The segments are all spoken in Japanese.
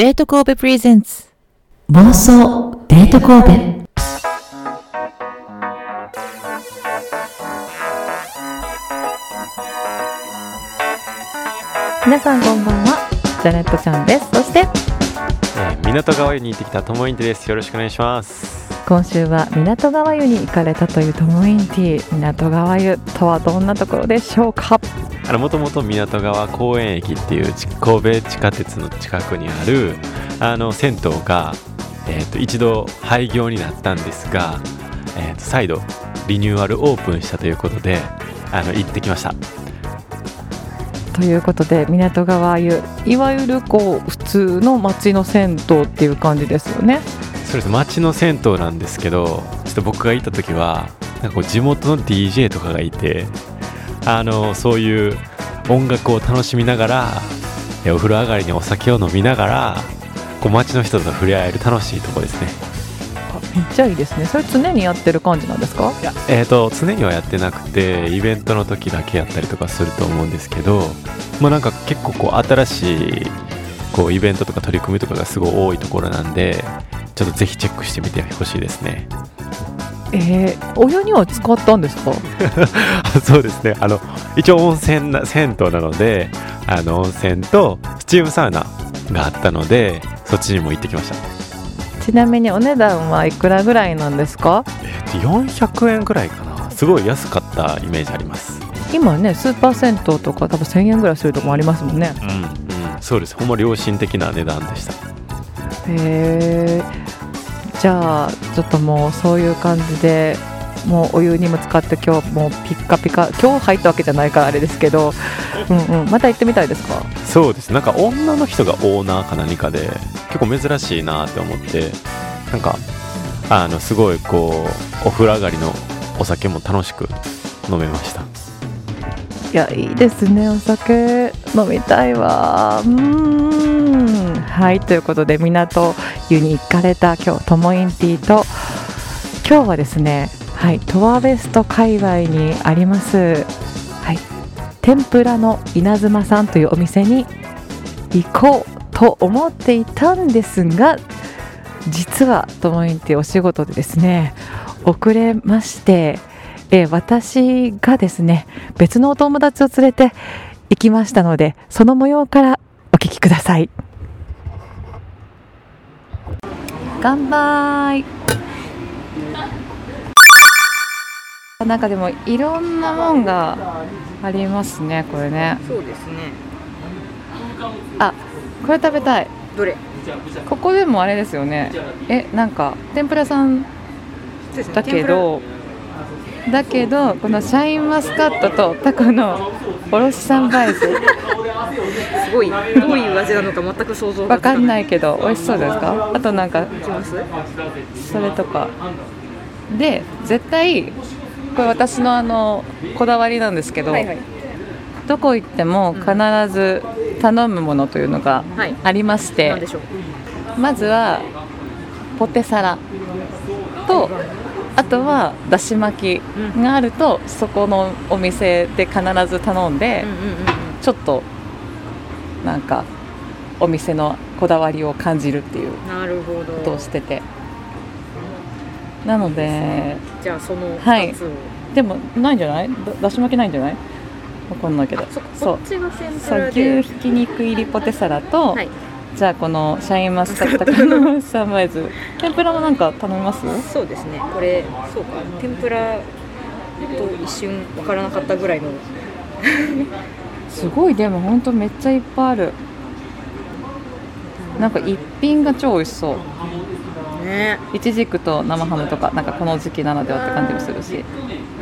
デート神戸プレゼンツ妄想デート神戸。皆さんこんばんは。ジャネットちゃんです。そして？えー港川湯に行ってきたともいんてです。よろしくお願いします。今週は港川湯に行かれたというトモインティ港川湯とはどんなところでしょうか？あのもともと港川公園駅っていうち神戸地下鉄の近くにあるあの銭湯が、えー、と一度廃業になったんですが、えー、と再度リニューアルオープンしたということであの行ってきました。ということで港川湯いわゆるこう普通の町の銭湯っていう感じですよね。そうです。町の銭湯なんですけどちょっと僕が行った時はなんかこう地元の DJ とかがいてあのそういう音楽を楽しみながらえお風呂上がりにお酒を飲みながらこう街の人と触れ合える楽しいとこですね。あめっちゃいいですね。それ常にやってる感じなんですか？いやえー、と常にはやってなくてイベントの時だけやったりとかすると思うんですけどまあなんか結構こう新しいこうイベントとか取り組みとかがすごい多いところなんでちょっとぜひチェックしてみてほしいですねえー、お湯には使ったんですか？そうですね。あの一応温泉な銭湯なのであの温泉とスチームサウナがあったのでそっちにも行ってきました。ちなみにお値段はいくらぐらいなんですか？えーと400円ぐらいかな。すごい安かったイメージあります。今ねスーパー銭湯とか多分1000円ぐらいするとこもありますもんね。うんうん。そうです。ほんま良心的な値段でした。へえじゃあちょっともうそういう感じでもうお湯にも使って今日もうピッカピカ今日入ったわけじゃないからあれですけど うんうんまた行ってみたいですか？そうです。なんか女の人がオーナーか何かで結構珍しいなって思ってなんかあのすごいこうお風呂上がりのお酒も楽しく飲めました。いやいいですねお酒。飲みたいわ。うーんはいということで港湯に行かれた今日ともインティと今日はですねはいトワベスト界隈にありますはい天ぷらの稲妻さんというお店に行こうと思っていたんですが実はともインティお仕事でですね遅れましてえ私がですね別のお友達を連れて行きましたのでその模様からお聞きください。乾杯。なんかでもいろんなもんがありますねこれね。そうですね。あこれ食べたい。どれ？ここでもあれですよね。えなんか天ぷらさんだけどだけどこのシャインマスカットとタコのおろし三杯酢すごいどういう味なのか全く想像がわかんい。ないけど美味しそうですか？あとなんか？それとかで絶対これ私のあのこだわりなんですけど、はいはいどこ行っても必ず頼むものというのがはい。ありまして、なんでしょう。まずはポテサラとあとはだし巻きがあると、そこのお店で必ず頼んで、ちょっとなんかお店のこだわりを感じるっていう。ことをしてて。なのでじゃあそのはい。二つを。でもないんじゃない？だだし巻きないんじゃない？わかんないけど。そそう。牛ひき肉入りポテサラと、はい。じゃあこのシャインマスカットの サンバイズ天ぷらもなんか頼みます？そうですね。これそうか天ぷらと一瞬わからなかったぐらいの。すごいでも本当めっちゃいっぱいあるなんか一品が超美味しそうね。いちじくと生ハムとかなんかこの時期ならではって感じもするし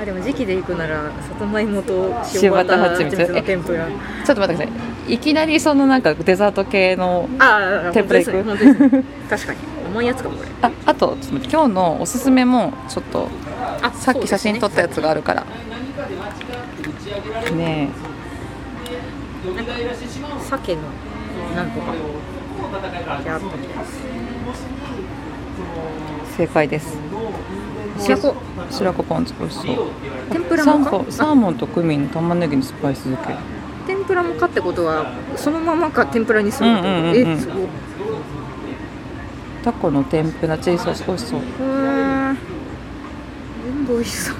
あでも時期で行くならさつまいもと塩塩バターー蜂蜜の天ぷら。ちょっと待ってくださいいきなりそのなんかデザート系のああ天ぷら行く確かに。甘いやつかもこれ。ああとちょっと今日のおすすめもちょっとあさっき写真撮ったやつ。つがあるから。ね鮭のなんとか。正解です。白子。白子ポン酢美味しそう。天ぷらサーモンサーモンとクミン玉ねぎのスパイス漬け。天ぷらもかってことはそのままか天ぷらにするってこと、うんうんえすごい。タコの天ぷらチリソース美味しそう。うん。全部美味しそう。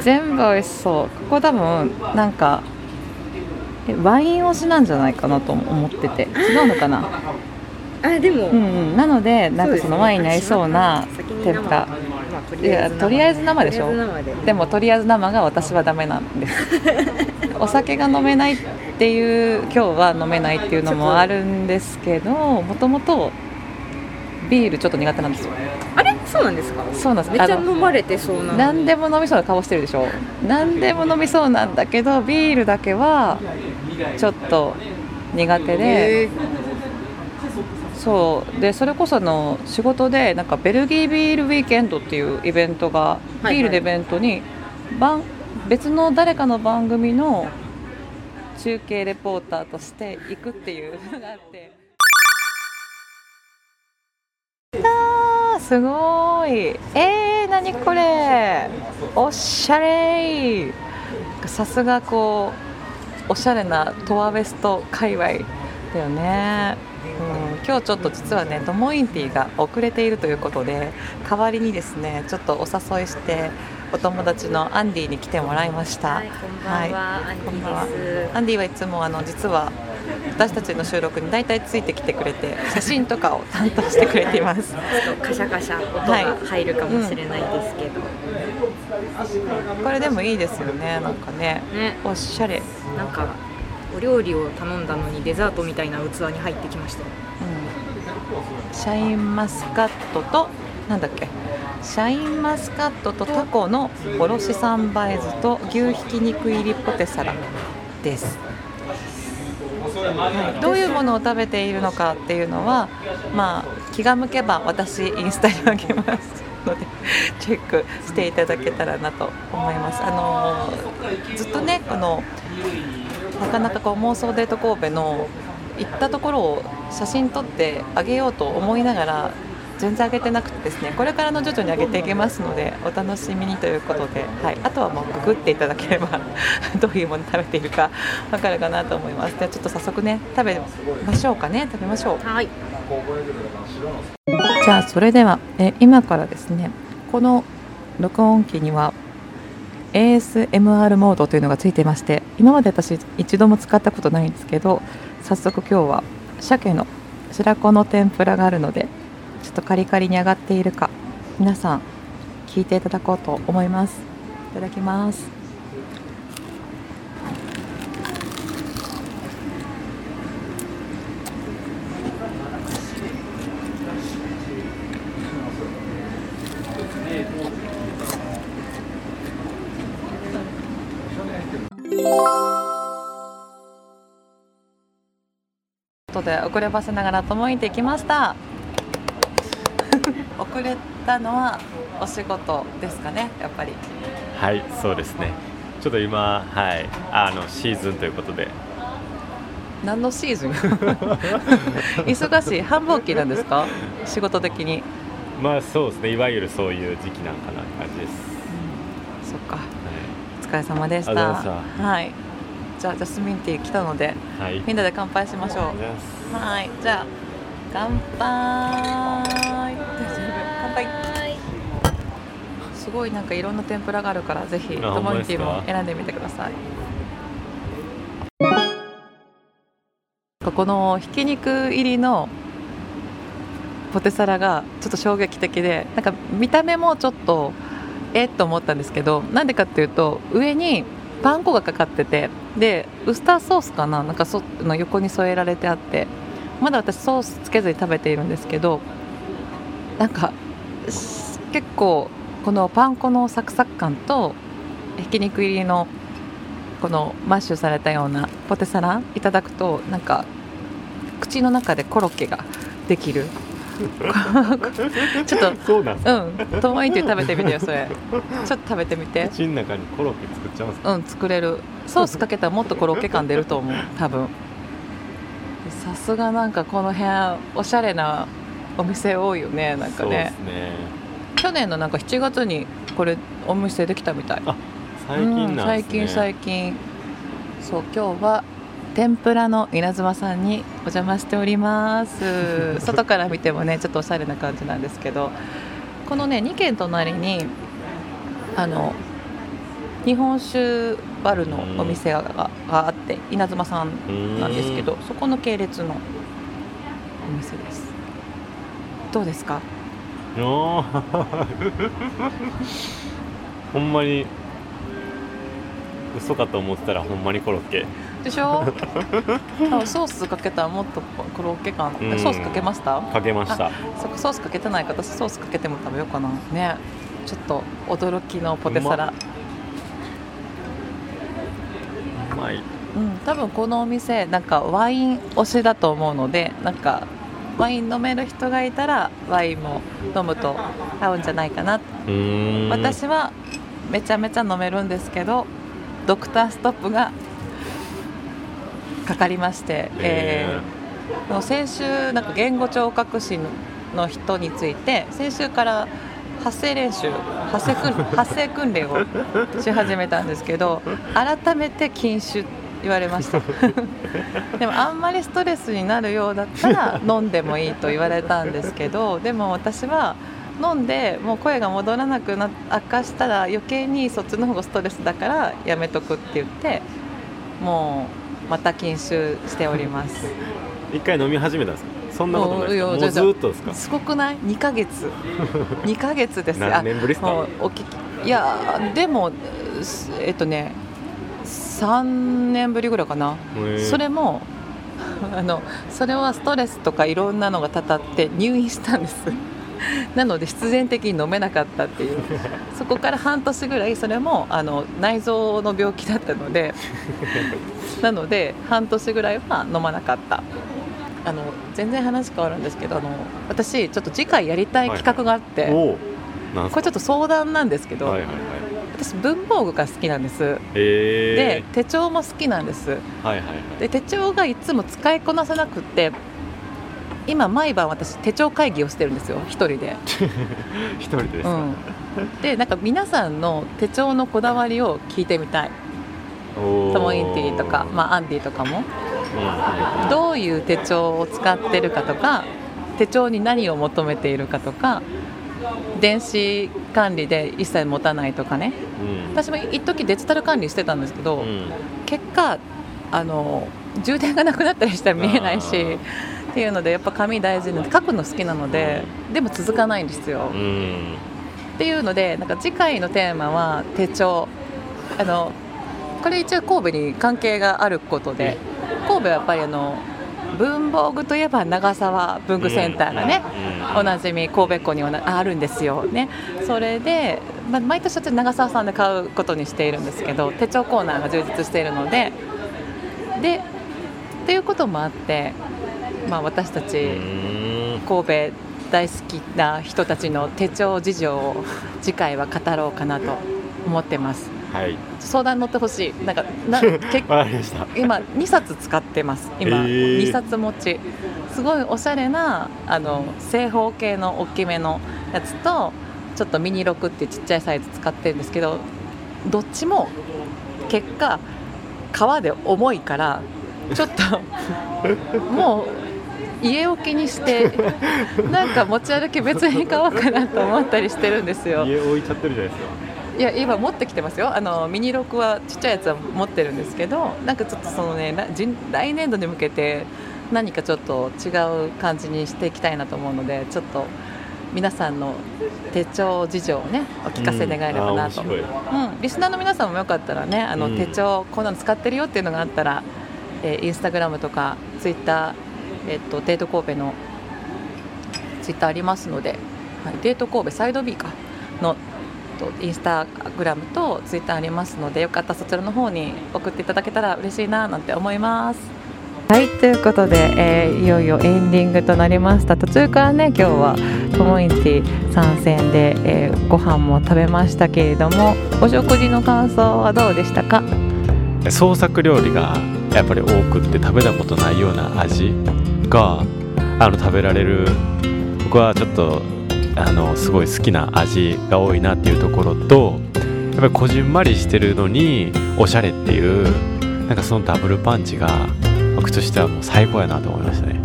全部美味しそう。ここ多分なんかえワイン推しなんじゃないかなと思ってて。違うのかな？あでも、うんうん。なのでなんかそのワインに合いそうな天ぷら。いやとりあえず生でしょ。でもとりあえず生が私はダメなんです。お酒が飲めないっていう今日は飲めないっていうのもあるんですけどもともとビールちょっと苦手なんですよ。あれ？そうなんですか？そうなんです。めっちゃ飲まれてそうな何でも飲みそうな顔してるでしょ？何でも飲みそうなんだけどビールだけはちょっと苦手で。そう。でそれこそあの仕事でなんかベルギービールウィーケンドっていうイベントがいはい。ビールのイベントに番別の誰かの番組の中継レポーターとして行くっていうのがあって。あーすごい。えー、何これ。おしゃれさすがこうおしゃれなトアウェスト界隈だよね、うん、今日ちょっと実はねドモインティーが遅れているということで代わりにですねちょっとお誘いしてお友達のアンディに来てもらいました、はい、こんばんは、アンデこんばんはィです。アンディはいつもあの実は私たちの収録に大体ついてきてくれて写真とかを担当してくれています。ちょっとカシャカシャ音が入るかもしれないですけど、これでもいいですよねなんかね。ね、おしゃれ、なんかお料理を頼んだのにデザートみたいな器に入ってきました。よ。うん、シャインマスカットとなんだっけシャインマスカットとタコのおろし三杯酢と牛ひき肉入りポテサラです、どういうものを食べているのかっていうのはまあ気が向けば私インスタにあげますので チェックしていただけたらなと思います。あのずっとねこのなかなかこう妄想デート神戸の行ったところを写真撮ってあげようと思いながら全然上げてなくてですねこれからの徐々に上げていきますのでお楽しみにということで、はい、あとはもうググっていただければ どういうもの食べているかわかるかなと思います。ではちょっと早速ね食べましょうかね。食べましょう。はい。じゃあそれではえ今からですねこの録音機には ASMR モードというのがついていまして今まで私一度も使ったことないんですけど早速今日は鮭の白子の天ぷらがあるのでちょっとカリカリに揚がっているか皆さん聞いていただこうと思います。いただきます。とで遅ればせながらともいてきました。遅れたのはお仕事ですかねやっぱり。はいそうですね。ちょっと今はいあのシーズンということで。何のシーズン？忙しい繁忙期なんですか？仕事的に。まあそうですね。いわゆるそういう時期なんかなって感じです、そっか。はお疲れ様でした。はい。じゃあジャスミンティー来たのでい、はい、みんなで乾杯しましょう。はい。じゃあ乾杯乾杯。すごいなんかいろんな天ぷらがあるからぜひあトモイティも選んでみてください。このひき肉入りのポテサラがちょっと衝撃的でなんか見た目もちょっとえっと思ったんですけどなんでかっていうと上にパン粉がかかっててでウスターソースかな？なんかその横に添えられてあってまだ私ソースつけずに食べているんですけどなんかし結構このパン粉のサクサク感とひき肉入りのこのマッシュされたようなポテサラいただくとなんか口の中でコロッケができる。ちょっとそうなんうんトマイティ食べてみてよそれ。ちょっと食べてみて。口の中にコロッケ作っちゃうんですか？うん作れる。ソースかけたらもっとコロッケ感出ると思う多分。さすがなんかこの辺おしゃれなお店多いよねなんかね。すね。去年のなんか7月にこれお店できたみたい。あ最近ね、うん最近最近。そう今日は天ぷらの稲妻さんにお邪魔しております。外から見てもねちょっとおしゃれな感じなんですけど。このね2軒隣にあの日本酒バルのお店がががあって稲妻さんなんですけどそこの系列のお店ですどうですか？おー。ほんまに嘘かと思ってたらほんまにコロッケ。でしょ？多分ソースかけたらもっとコロッケ感。うん。ソースかけました？かけました。ソースかけてないから私ソースかけても食べようかな。ね。ちょっと驚きのポテサラ。うまい。うん多分このお店なんかワイン推しだと思うのでなんかワイン飲める人がいたらワインも飲むと合うんじゃないかな。私はめちゃめちゃ飲めるんですけどドクターストップがかかりまして、えー先週なんか言語聴覚士の人について先週から発声練習発声訓 発声訓練をし始めたんですけど改めて禁酒言われました。でもあんまりストレスになるようだったら 飲んでもいいと言われたんですけどでも私は飲んでもう声が戻らなくな悪化したら余計にそっちの方がストレスだからやめとくって言ってもうまた禁酒しております。一回飲み始めたんですか？そんなことないもうずーっとですか？すごくない？2ヶ月。2ヶ月です何年ぶりっすか？お聞きいやでもすえっとね3年ぶりぐらいかな。それも あのそれはストレスとかいろんなのがたたって入院したんです。なので必然的に飲めなかったっていう。そこから半年ぐらいそれもあの内臓の病気だったので。なので半年ぐらいは飲まなかった。あの全然話変わるんですけどあの私ちょっと次回やりたい企画があって、おおなんすか？これちょっと相談なんですけど、はいはいはい私文房具が好きなんです。でえ手帳も好きなんです。ー、はいはいはい。で手帳がいつも使いこなせなくって今毎晩私手帳会議をしてるんですよ。一人で、一人でですか、うん、でなんか皆さんの手帳のこだわりを聞いてみたい。トモインティとか、まあ、アンディとかも。うん。どういう手帳を使ってるかとか手帳に何を求めているかとか電子管理で一切持たないとかね。うん。私も一時デジタル管理してたんですけど、うん。結果あの充電がなくなったりしたら見えないしっていうのでやっぱ紙大事な書くの好きなのででも続かないんですよ。うん。っていうのでなんか次回のテーマは手帳。あのこれ一応神戸に関係があることで神戸はやっぱりあの文房具といえば長沢文具センターがね、うんおなじみ神戸港にはなあるんですよ。ね。それで、まあ、毎年私長澤さんで買うことにしているんですけど手帳コーナーが充実しているので。でっていうこともあって、まあ、私たちうん。神戸大好きな人たちの手帳事情を次回は語ろうかなと思ってますはい。相談乗ってほしい。なんかな 結わかりました。今2冊使ってます。今、えー。2冊持ち。すごいおしゃれなあの正方形の大きめのやつとちょっとミニ6ってちっちゃいサイズ使ってるんですけどどっちも結果革で重いからちょっと もう家置きにしてなんか持ち歩き別に買おうかなと思ったりしてるんですよ。家置いちゃってるじゃないですかいや今持ってきてますよ。あのミニロックはちっちゃいやつは持ってるんですけどなんかちょっとそのね来年度に向けて何かちょっと違う感じにしていきたいなと思うのでちょっと皆さんの手帳事情をねお聞かせ願えればなと、ううんんあ面白い。リスナーの皆さんもよかったらねあの、うん。手帳こんなの使ってるよっていうのがあったら、えーインスタグラムとかツイッター、えっとデート神戸のツイッターありますので、はい、デート神戸サイド B かのとインスタグラムとツイッターありますのでよかったらそちらの方に送っていただけたら嬉しいななんて思います。はいということで、えーいよいよエンディングとなりました途中からね今日はトモインティ参戦で、えーご飯も食べましたけれどもお食事の感想はどうでしたか？創作料理がやっぱり多くって食べたことないような味があの食べられる僕はちょっとあのすごい好きな味が多いなっていうところとやっぱりこじんまりしてるのにおしゃれっていうなんかそのダブルパンチがクとしてはもう最高やなと思いましたね。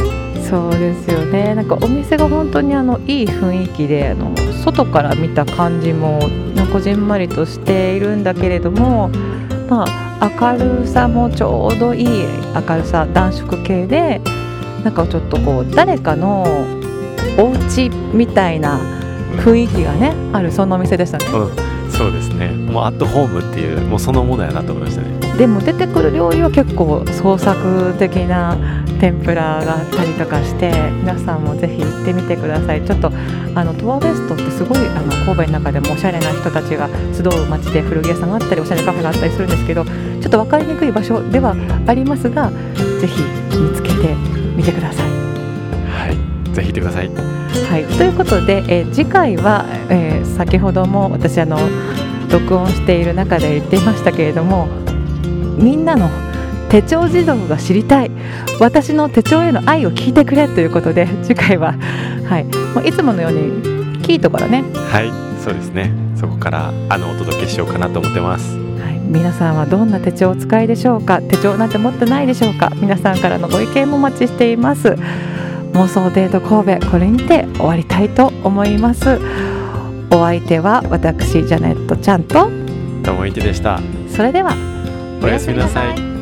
そうですよね。なんかお店が本当にあのいい雰囲気であの外から見た感じもこじんまりとしているんだけれどもまあ明るさもちょうどいい明るさ暖色系でなんかちょっとこう誰かのお家みたいな雰囲気がねあるそんなお店でしたね。うん、そうですね。もうアットホームっていうもうそのものやなと思いましたね。でも出てくる料理は結構創作的な天ぷらがあったりとかして皆さんもぜひ行ってみてください。ちょっとあのトアベストってすごいあの神戸の中でもおしゃれな人たちが集う街で古着屋さんがあったりおしゃれカフェがあったりするんですけどちょっと分かりにくい場所ではありますがぜひ見つけてみてください。はいぜひてください。はい、ということで、えー次回は、えー先ほども私あの録音している中で言っていましたけれどもみんなの手帳児童が知りたい。私の手帳への愛を聞いてくれということで次回は、はい、もういつものようにキートからね、はい。そうですね。そこからあのお届けしようかなと思ってます。はい、皆さんはどんな手帳をお使いでしょうか？手帳なんて持ってないでしょうか？皆さんからのご意見もお待ちしています妄想デート神戸これにて終わりたいと思います。お相手は私ジャネットちゃんと。ともいてでした。それではおやすみなさい